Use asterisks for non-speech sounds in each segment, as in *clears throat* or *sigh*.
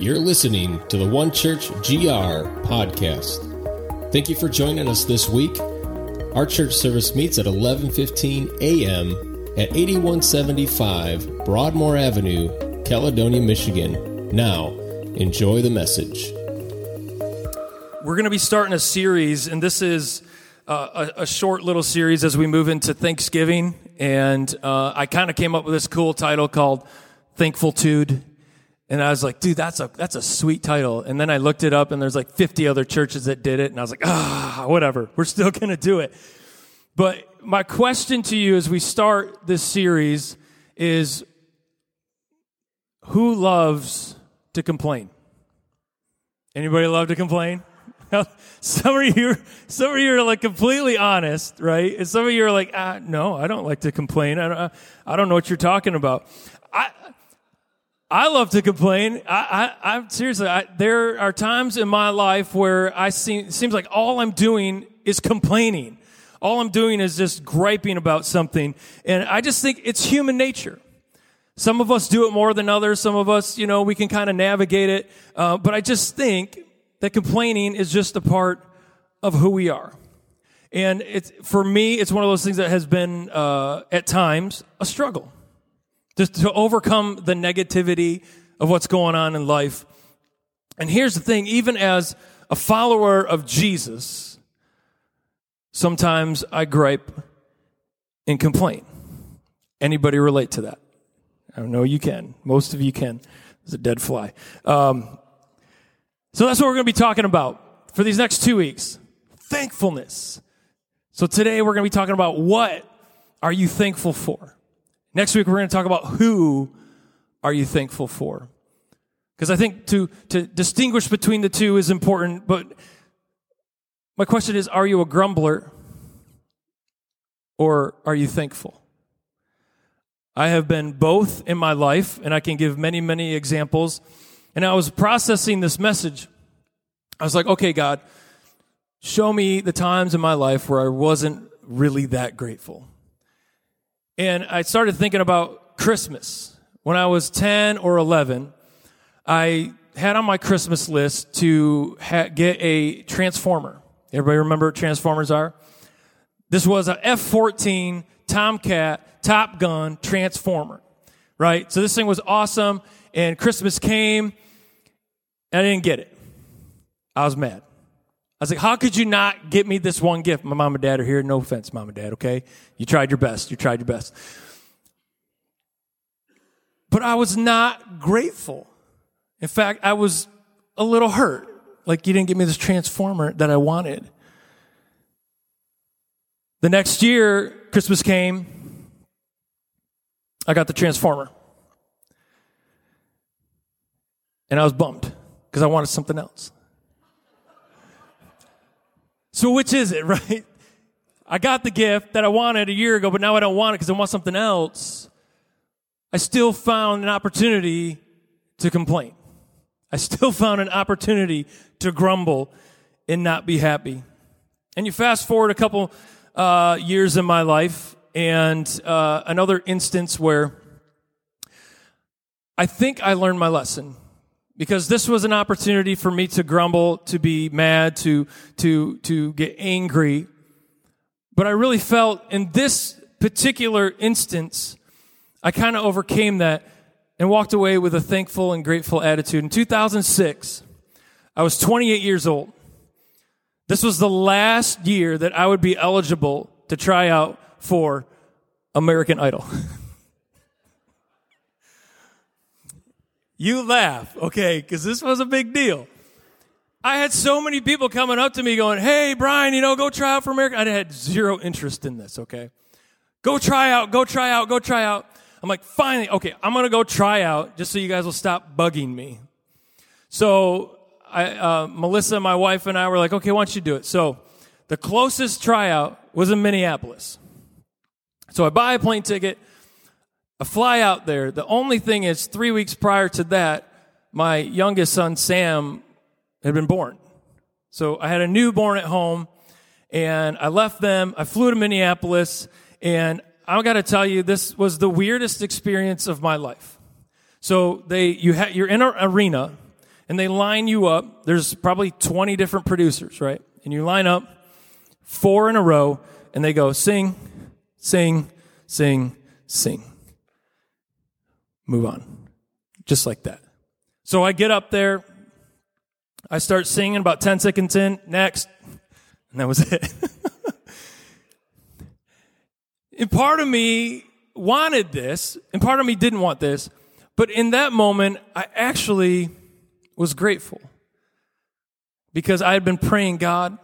You're listening to the One Church GR podcast. Thank you for joining us this week. Our church service meets at 11:15 a.m. at 8175 Broadmoor Avenue, Caledonia, Michigan. Now, enjoy the message. We're going to be starting a series, and this is uh, a, a, short little series as we move into Thanksgiving. And uh, I kind of came up with this cool title called "Thankful Thankfultude. And I was like, dude, that's a, that's a sweet title. And then I looked it up and there's like 50 other churches that did it. And I was like, ah, whatever. We're still *laughs* going to do it. But my question to you as we start this series is who loves to complain? Anybody love to complain? *laughs* some of you, some of you are like completely honest, right? And some of you are like, ah, no, I don't like to complain. I don't, I don't know what you're talking about. I, I love to complain. I, I, am seriously. I, there are times in my life where I see, it seems like all I'm doing is complaining. All I'm doing is just griping about something, and I just think it's human nature. Some of us do it more than others. Some of us, you know, we can kind of navigate it. Uh, but I just think that complaining is just a part of who we are. And it's, for me, it's one of those things that has been, uh, at times, a struggle. Just to overcome the negativity of what's going on in life. And here's the thing, even as a follower of Jesus, sometimes I gripe and complain. Anybody relate to that? I know you can. Most of you can. There's a dead fly. Um, so that's what we're going to be talking about for these next two weeks. Thankfulness. So today we're going to be talking about what are you thankful for? Next week we're going to talk about who are you thankful for? Because I think to, to distinguish between the two is important, but my question is, are you a grumbler or are you thankful? I have been both in my life, and I can give many, many examples. And I was processing this message. I was like, okay, God, show me the times in my life where I wasn't really that grateful. And I started thinking about Christmas. When I was 10 or 11, I had on my Christmas list to ha- get a transformer. Everybody remember what transformers are? This was a F 14 Tomcat Top Gun transformer, right? So this thing was awesome, and Christmas came, and I didn't get it. I was mad. I was like, how could you not get me this one gift? My mom and dad are here. No offense, mom and dad, okay? You tried your best. You tried your best. But I was not grateful. In fact, I was a little hurt. Like, you didn't give me this transformer that I wanted. The next year, Christmas came. I got the transformer. And I was bummed because I wanted something else. So which is it, *laughs* right? I got the gift that I wanted a year ago, but now I don't want it because I want something else. I still found an opportunity to complain. I still *laughs* found an opportunity to grumble and not be happy. And you fast forward a couple uh, years in my life, and uh, another instance where I think I learned my lesson because this was an opportunity for me to grumble, to be mad, to, to, to get angry. But I really felt in this particular instance, I kind of overcame that and walked away with a thankful and grateful attitude. In 2006, I was 28 years old. This was the last year that I would be eligible to try out for American Idol. *laughs* You laugh, okay, because this was a big deal. I had so many people coming up to me going, Hey, Brian, you know, go try out for America. I had zero interest in this, okay? Go try out, go try out, go try out. I'm like, finally, okay, I'm gonna go try out just so you guys will stop bugging me. So, I, uh, Melissa, my wife, and I were like, okay, why don't you do it? So, the closest tryout was in Minneapolis. So I buy a plane ticket. I fly out there. The only thing is, three weeks prior to that, my youngest son, Sam, had been born. So I had a newborn at home and I left them. I flew to Minneapolis and I got to tell you, this was the weirdest experience of my life. So they, you ha- you're in an arena and they line you up. There's probably 20 different producers, right? And you line up four in a row, and they go sing, sing, sing, sing. Move on. Just like that. So I get up there, I start singing about 10 seconds in, next, and that was *laughs* it. and part of me wanted this, and part of me didn't want this, but in that moment, I actually was grateful because I had been praying, God,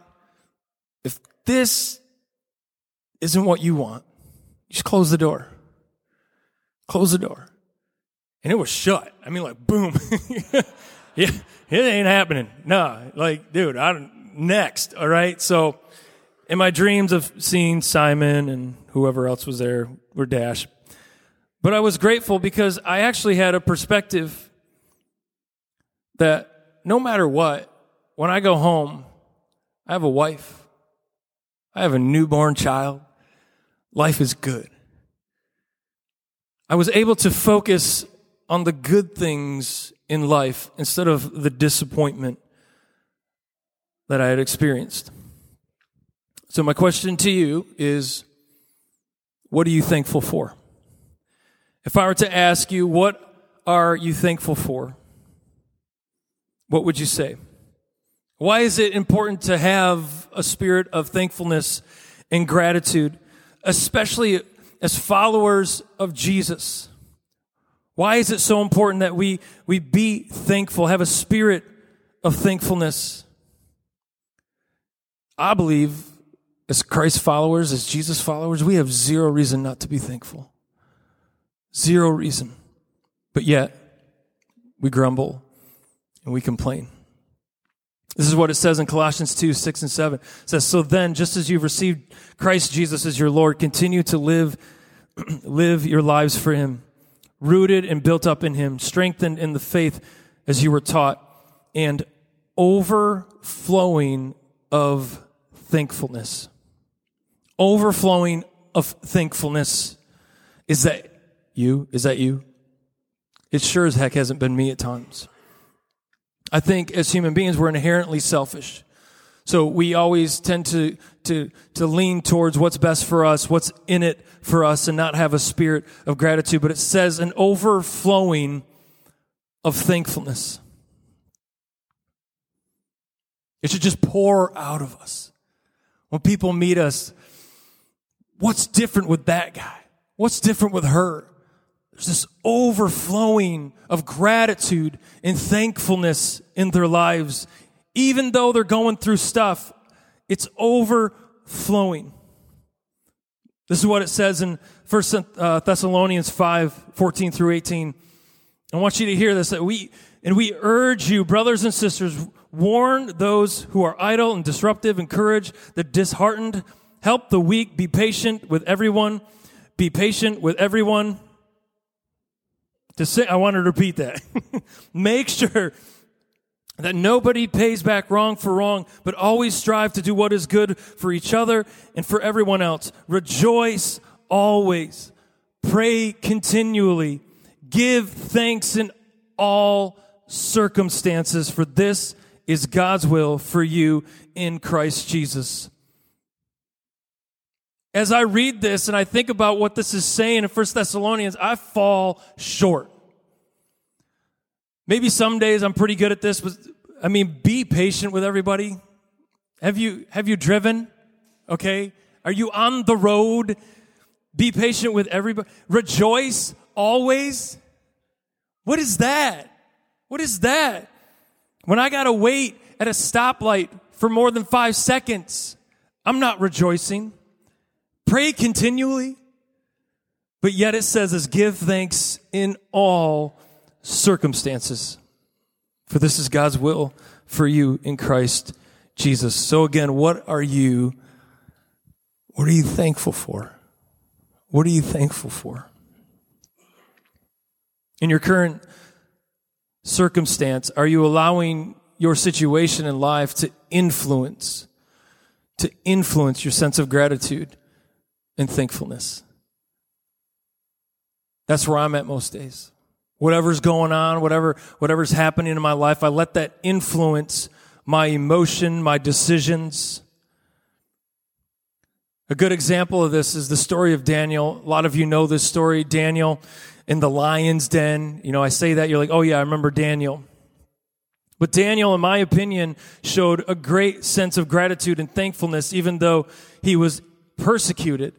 if this isn't what you want, just close the door. Close the door and it was shut. I mean, like, boom. *laughs* yeah, it ain't happening. Nah, like, dude, I next. All right. So, in my dreams of seeing Simon and whoever else was there were Dash, but I was grateful because I actually had a perspective that no matter what, when I go home, I have a wife, I have a newborn child. Life is good. I was able to focus on the good things in life instead of the disappointment that I had experienced. So, my question to you is what are you thankful for? If I were to ask you, what are you thankful for? What would you say? Why is it important to have a spirit of thankfulness and gratitude, especially as followers of Jesus? Why is it so important that we, we be thankful, have a spirit of thankfulness? I believe as Christ followers, as Jesus followers, we have zero reason not to be thankful. Zero reason. But yet, we grumble and we complain. This is what it says in Colossians 2, 6 and 7. It says, So then, just as you've received Christ Jesus as your Lord, continue to live, *clears throat* live your lives for him rooted and built up in Him, strengthened in the faith as you were taught, and overflowing of thankfulness. Overflowing of thankfulness. Is that you? Is that you? It sure as heck hasn't been me at times. I think as human beings, we're inherently selfish. So we always tend to, to, to lean towards what's best for us, what's in it for us, and not have a spirit of gratitude. But it says an overflowing of thankfulness. It should just pour out of us. When people meet us, what's different with that guy? What's different with her? There's this overflowing of gratitude and thankfulness in their lives, even though they're going through stuff, it's overflowing. This is what it says in 1 uh, Thessalonians 5 14 through 18. I want you to hear this that we, and we urge you, brothers and sisters, warn those who are idle and disruptive, encourage the disheartened, help the weak, be patient with everyone, be patient with everyone. To say, I want to repeat that. *laughs* Make sure that nobody pays back wrong for wrong, but always strive to do what is good for each other and for everyone else. Rejoice always. Pray continually. Give thanks in all circumstances, for this is God's will for you in Christ Jesus. As I read this and I think about what this is saying in 1 Thessalonians, I fall short. Maybe some days I'm pretty good at this, but I mean, be patient with everybody. Have you, have you driven? Okay. Are you on the road? Be patient with everybody. Rejoice always. What is that? What is that? When I gotta wait at a stoplight for more than five seconds, I'm not rejoicing. Pray continually. But yet it says is give thanks in all circumstances. For this is God's will for you in Christ Jesus. So again, what are you what are you thankful for? What are you thankful for? In your current circumstance, are you allowing your situation in life to influence to influence your sense of gratitude and thankfulness? That's where I'm at most days. Whatever's going on, whatever, whatever's happening in my life, I let that influence my emotion, my decisions. A good example of this is the story of Daniel. A lot of you know this story. Daniel in the lion's den. You know, I say that, you're like, oh yeah, I remember Daniel. But Daniel, in my opinion, showed a great sense of gratitude and thankfulness, even though he was persecuted,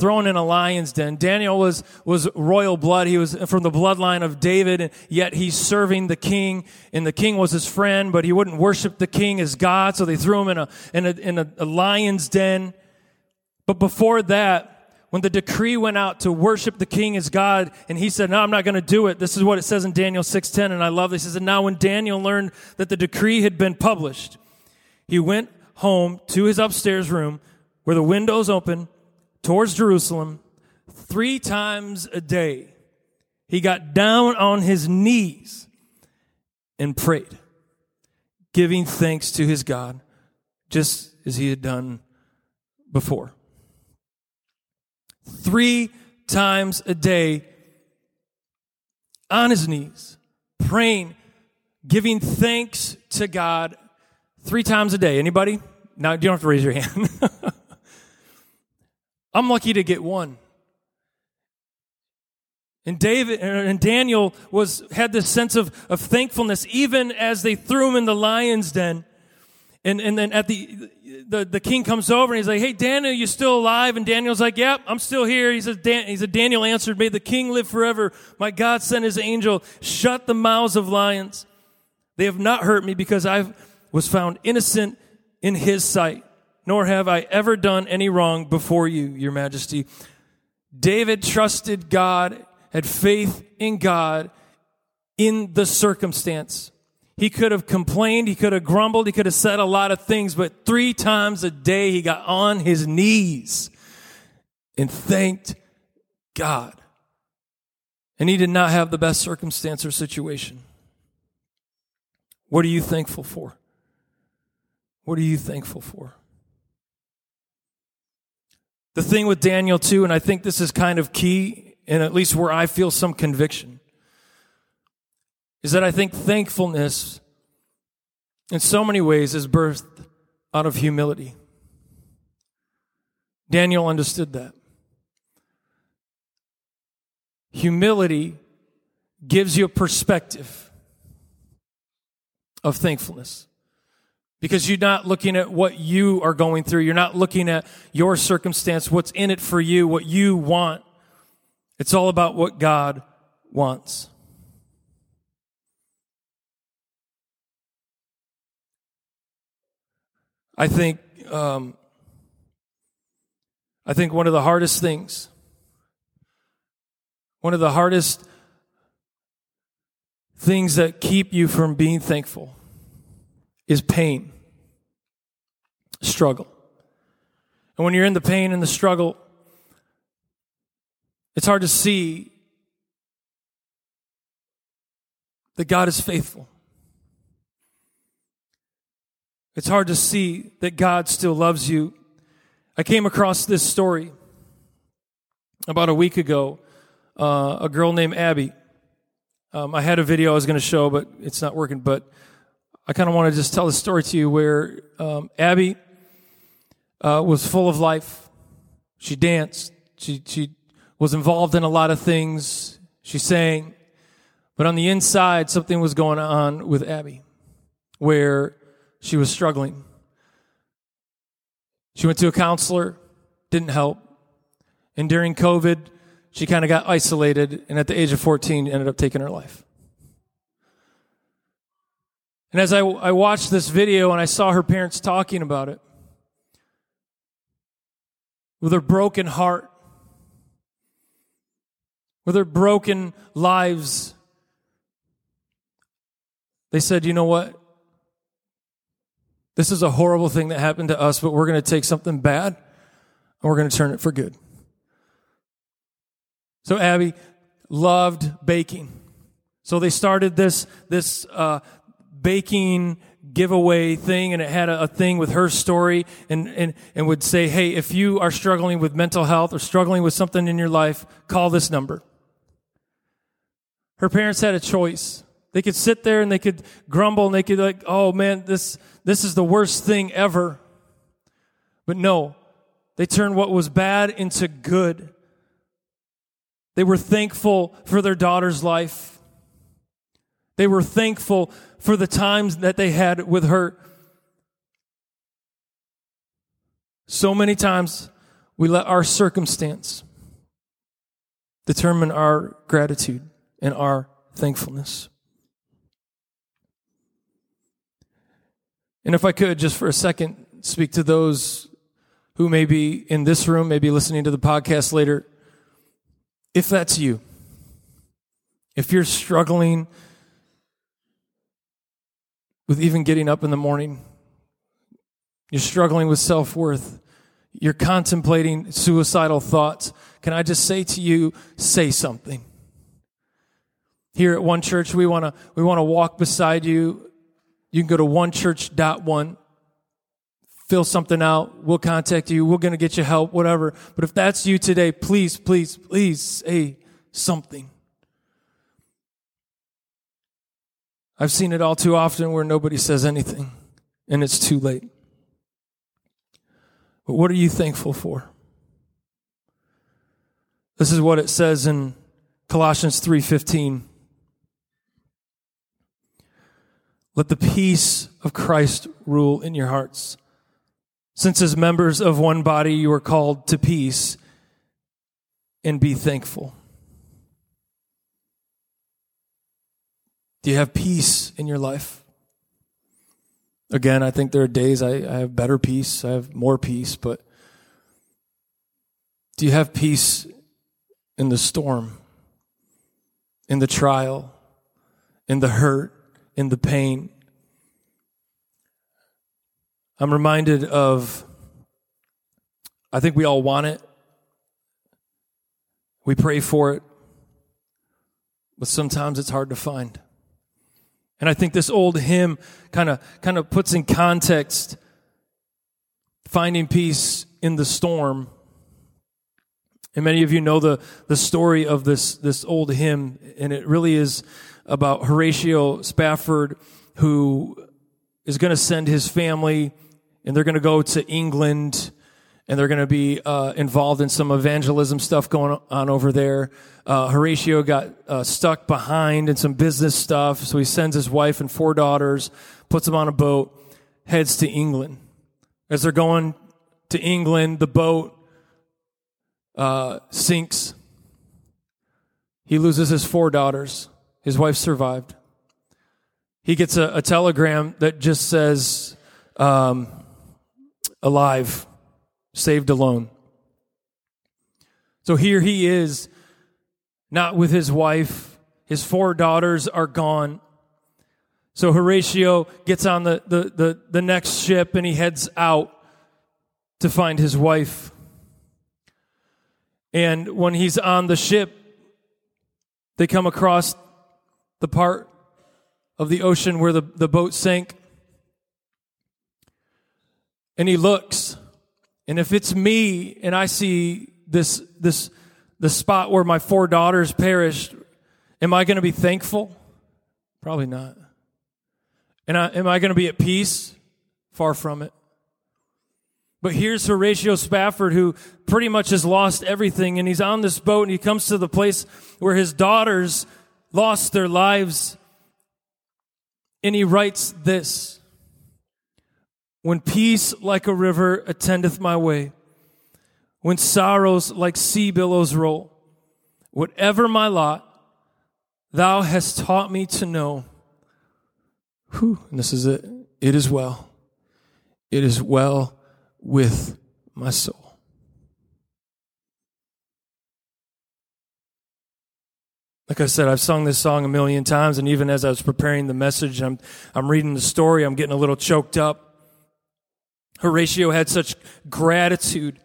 thrown in a lion's den. Daniel was, was royal blood. He was from the bloodline of David, and yet he's serving the king, and the king was his friend, but he wouldn't worship the king as God, so they threw him in a, in a, in a, a lion's den. But before that, when the decree went out to worship the king as God, and he said, No, I'm not going to do it. This is what it says in Daniel 6:10, and I love this. He said, Now when Daniel learned that the decree had been published, he went home to his upstairs room where the windows open towards Jerusalem three times a day. He got down on his knees and prayed, giving thanks to his God, just as he had done before three times a day on his knees, praying, giving thanks to God three times a day. Anybody? Now, you don't have to raise your hand. *laughs* I'm lucky to get one. And David er, and Daniel was had this sense of, of thankfulness even as they threw him in the lion's den. And, and then at the, the, the king comes over and he's like, Hey, Daniel, you still alive? And Daniel's like, Yep, I'm still here. He says, Dan, he said, Daniel answered, May the king live forever. My God sent his angel, shut the mouths of lions. They have not hurt me because I was found innocent in his sight, nor have I ever done any wrong before you, your majesty. David trusted God, had faith in God in the circumstance. He could have complained, he could have grumbled, he could have said a lot of things, but three times a day he got on his knees and thanked God. And he did not have the best circumstance or situation. What are you thankful for? What are you thankful for? The thing with Daniel, too, and I think this is kind of key, and at least where I feel some conviction, is that I think thankfulness, in so many ways, is birthed out of humility. Daniel understood that. Humility gives you a perspective of thankfulness. Because you're not looking at what you are going through. You're not looking at your circumstance, what's in it for you, what you want. It's all about what God wants. I think, um, I think one of the hardest things, one of the hardest things that keep you from being thankful is pain, struggle. And when you're in the pain and the struggle, it's hard to see that God is faithful. It's hard to see that God still loves you. I came across this story about a week ago. Uh, a girl named Abby. Um, I had a video I was going to show, but it's not working. But I kind of want to just tell the story to you where um, Abby uh, was full of life. She danced. She she was involved in a lot of things. She sang, but on the inside, something was going on with Abby, where she was struggling. She went to a counselor, didn't help. And during COVID, she kind of got isolated and at the age of 14 ended up taking her life. And as I, I watched this video and I saw her parents talking about it, with her broken heart, with her broken lives, they said, you know what? This is a horrible thing that happened to us, but we're going to take something bad and we're going to turn it for good. So Abby loved baking. So they started this, this, uh, baking giveaway thing and it had a, a, thing with her story and, and, and would say, Hey, if you are struggling with mental health or struggling with something in your life, call this number. Her parents had a choice. They could sit there and they could grumble and they could like, oh man, this, this is the worst thing ever. But no, they turned what was bad into good. They were thankful for their daughter's life. They were thankful for the times that they had with her. So many times we let our circumstance determine our gratitude and our thankfulness. And if I could, just for a second, speak to those who may be in this room, maybe listening to the podcast later. If that's you, if you're struggling with even getting up in the morning, you're struggling with self worth, you're contemplating suicidal thoughts, can I just say to you, say something? Here at One Church, we want to we want to walk beside you. You can go to onechurch.one, fill something out. We'll contact you. We're going to get you help, whatever. But if that's you today, please, please, please say something. I've seen it all too often where nobody says anything and it's too late. But what are you thankful for? This is what it says in Colossians 3:15. Let the peace of Christ rule in your hearts. Since as members of one body you are called to peace and be thankful. Do you have peace in your life? Again, I think there are days I, I have better peace, I have more peace, but do you have peace in the storm, in the trial, in the hurt, in the pain? I'm reminded of, I think we all want it. We pray for it, but sometimes it's hard to find. And I think this old hymn kind of kind of puts in context finding peace in the storm. And many of you know the, the story of this, this old hymn, and it really is about Horatio Spafford, who is going to send his family, and they're going to go to England and they're going to be uh, involved in some evangelism stuff going on over there. Uh, Horatio got uh, stuck behind in some business stuff, so he sends his wife and four daughters, puts them on a boat, heads to England. As they're going to England, the boat uh, sinks. He loses his four daughters. His wife survived. He gets a, a telegram that just says, um, alive saved alone. So here he is, not with his wife. His four daughters are gone. So Horatio gets on the, the, the, the next ship and he heads out to find his wife. And when he's on the ship, they come across the part of the ocean where the, the boat sank. And he looks and if it's me and I see this, this, the spot where my four daughters perished, am I going to be thankful? Probably not. And I, am I going to be at peace? Far from it. But here's Horatio Spafford, who pretty much has lost everything, and he's on this boat, and he comes to the place where his daughters lost their lives, and he writes this when peace like a river attendeth my way, when sorrows like sea billows roll, whatever my lot, thou hast taught me to know. Whew, and this is it. It is well. It is well with my soul. Like I said, I've sung this song a million times, and even as I was preparing the message, I'm, I'm reading the story, I'm getting a little choked up. Horatio had such gratitude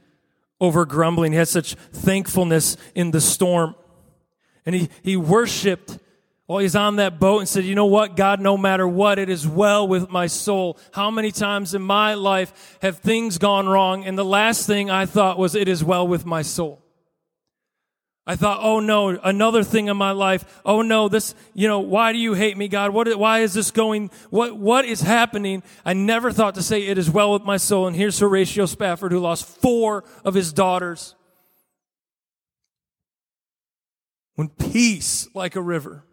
over grumbling. He had such thankfulness in the storm. And he, he worshiped while he's on that boat and said, You know what, God, no matter what, it is well with my soul. How many times in my life have things gone wrong? And the last thing I thought was, It is well with my soul. I thought, oh no, another thing in my life. Oh no, this, you know, why do you hate me, God? What, why is this going? What, what is happening? I never thought to say it is well with my soul. And here's Horatio Spafford who lost four of his daughters. When peace like a river.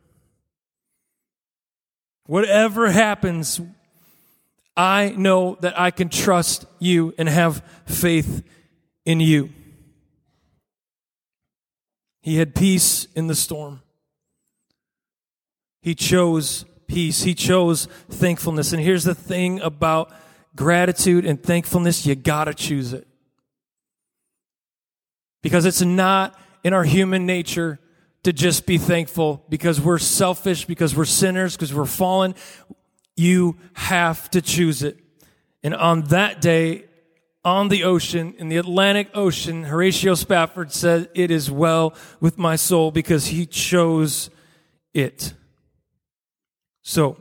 Whatever happens, I know that I can trust you and have faith in you. He had peace in the storm. He chose peace. He chose thankfulness. And here's the thing about gratitude and thankfulness you gotta choose it. Because it's not in our human nature to just be thankful because we're selfish, because we're sinners, because we're fallen. You have to choose it. And on that day, on the ocean, in the Atlantic Ocean, Horatio Spafford said, It is well with my soul because he chose it. So,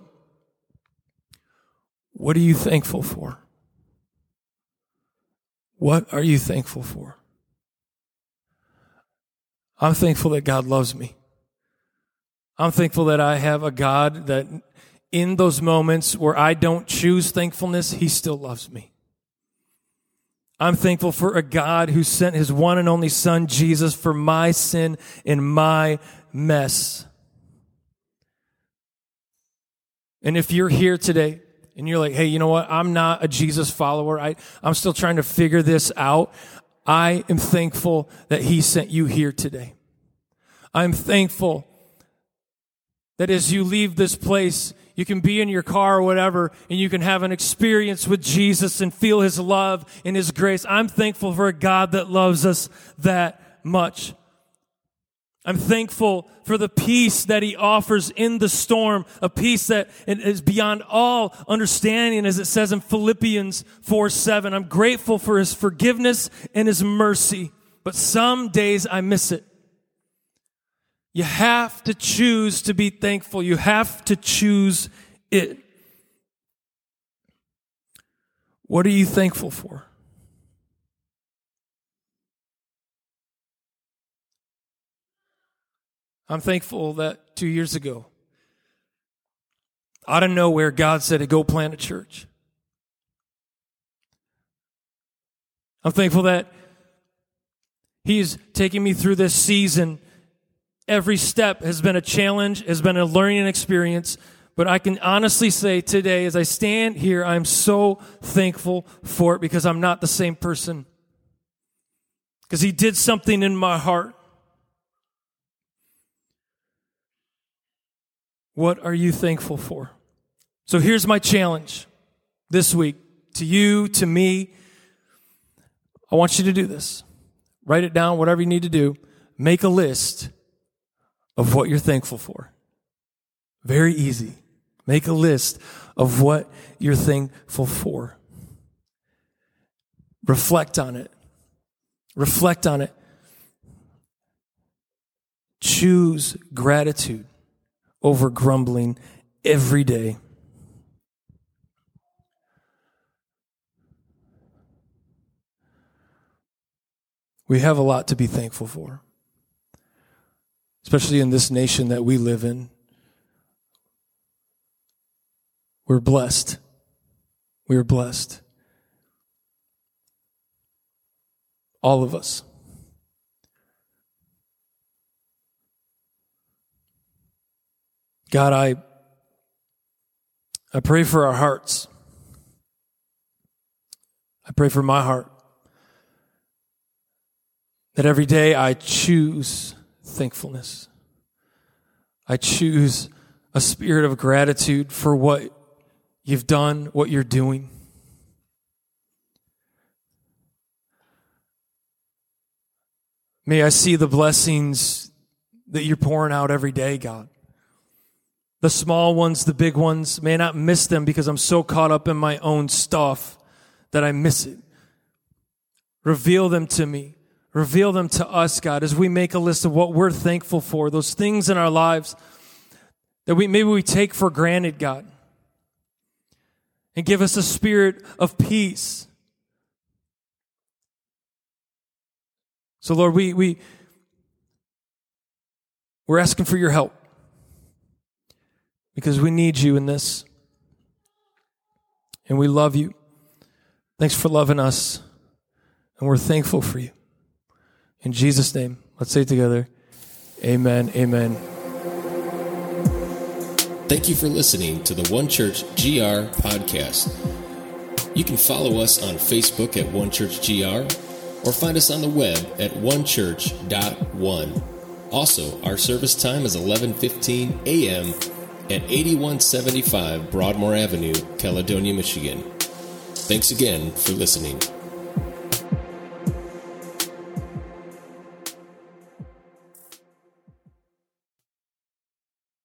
what are you thankful for? What are you thankful for? I'm thankful that God loves me. I'm thankful that I have a God that in those moments where I don't choose thankfulness, He still loves me. I'm thankful for a God who sent His one and only Son, Jesus, for my sin and my mess. And if you're here today and you're like, hey, you know what? I'm not a Jesus follower. I, I'm still trying to figure this out. I am thankful that He sent you here today. I'm thankful that as you leave this place, you can be in your car or whatever, and you can have an experience with Jesus and feel His love and His grace. I'm thankful for a God that loves us that much. I'm thankful for the peace that he offers in the storm, a peace that is beyond all understanding, as it says in Philippians 4 7. I'm grateful for his forgiveness and his mercy, but some days I miss it. You have to choose to be thankful. You have to choose it. What are you thankful for? I'm thankful that two years ago, out of nowhere, God said to go plant a church. I'm thankful that He's taking me through this season Every step has been a challenge, has been a learning experience. But I can honestly say today, as I stand here, I'm so thankful for it because I'm not the same person. Because He did something in my heart. What are you thankful for? So here's my challenge this week to you, to me. I want you to do this. Write it down, whatever you need to do. Make a list of what you're thankful for. Very easy. Make a list of what you're thankful for. Reflect on it. Reflect on it. Choose gratitude over grumbling every day. We have a lot to be thankful for especially in this nation that we live in. We're blessed. We are blessed. All of us. God, I, I pray for our hearts. I pray for my heart that every day I choose thankfulness. I choose a spirit of gratitude for what you've done, what you're doing. May I see the blessings that you're pouring out every day, God. The small ones, the big ones, may I not miss them because I'm so caught up in my own stuff that I miss it. Reveal them to me. Reveal them to us, God, as we make a list of what we're thankful for, those things in our lives that we maybe we take for granted, God. And give us a spirit of peace. So Lord, we we We're asking for your help because we need you in this. And we love you. Thanks for loving us. And we're thankful for you. In Jesus' name, let's say together. Amen. Amen. Thank you for listening to the One Church GR podcast. You can follow us on Facebook at One Church GR or find us on the web at onechurch.one. Also, our service time is 11:15 a.m. at 8175 Broadmoor Avenue, Caledonia, Michigan. Thanks again for listening.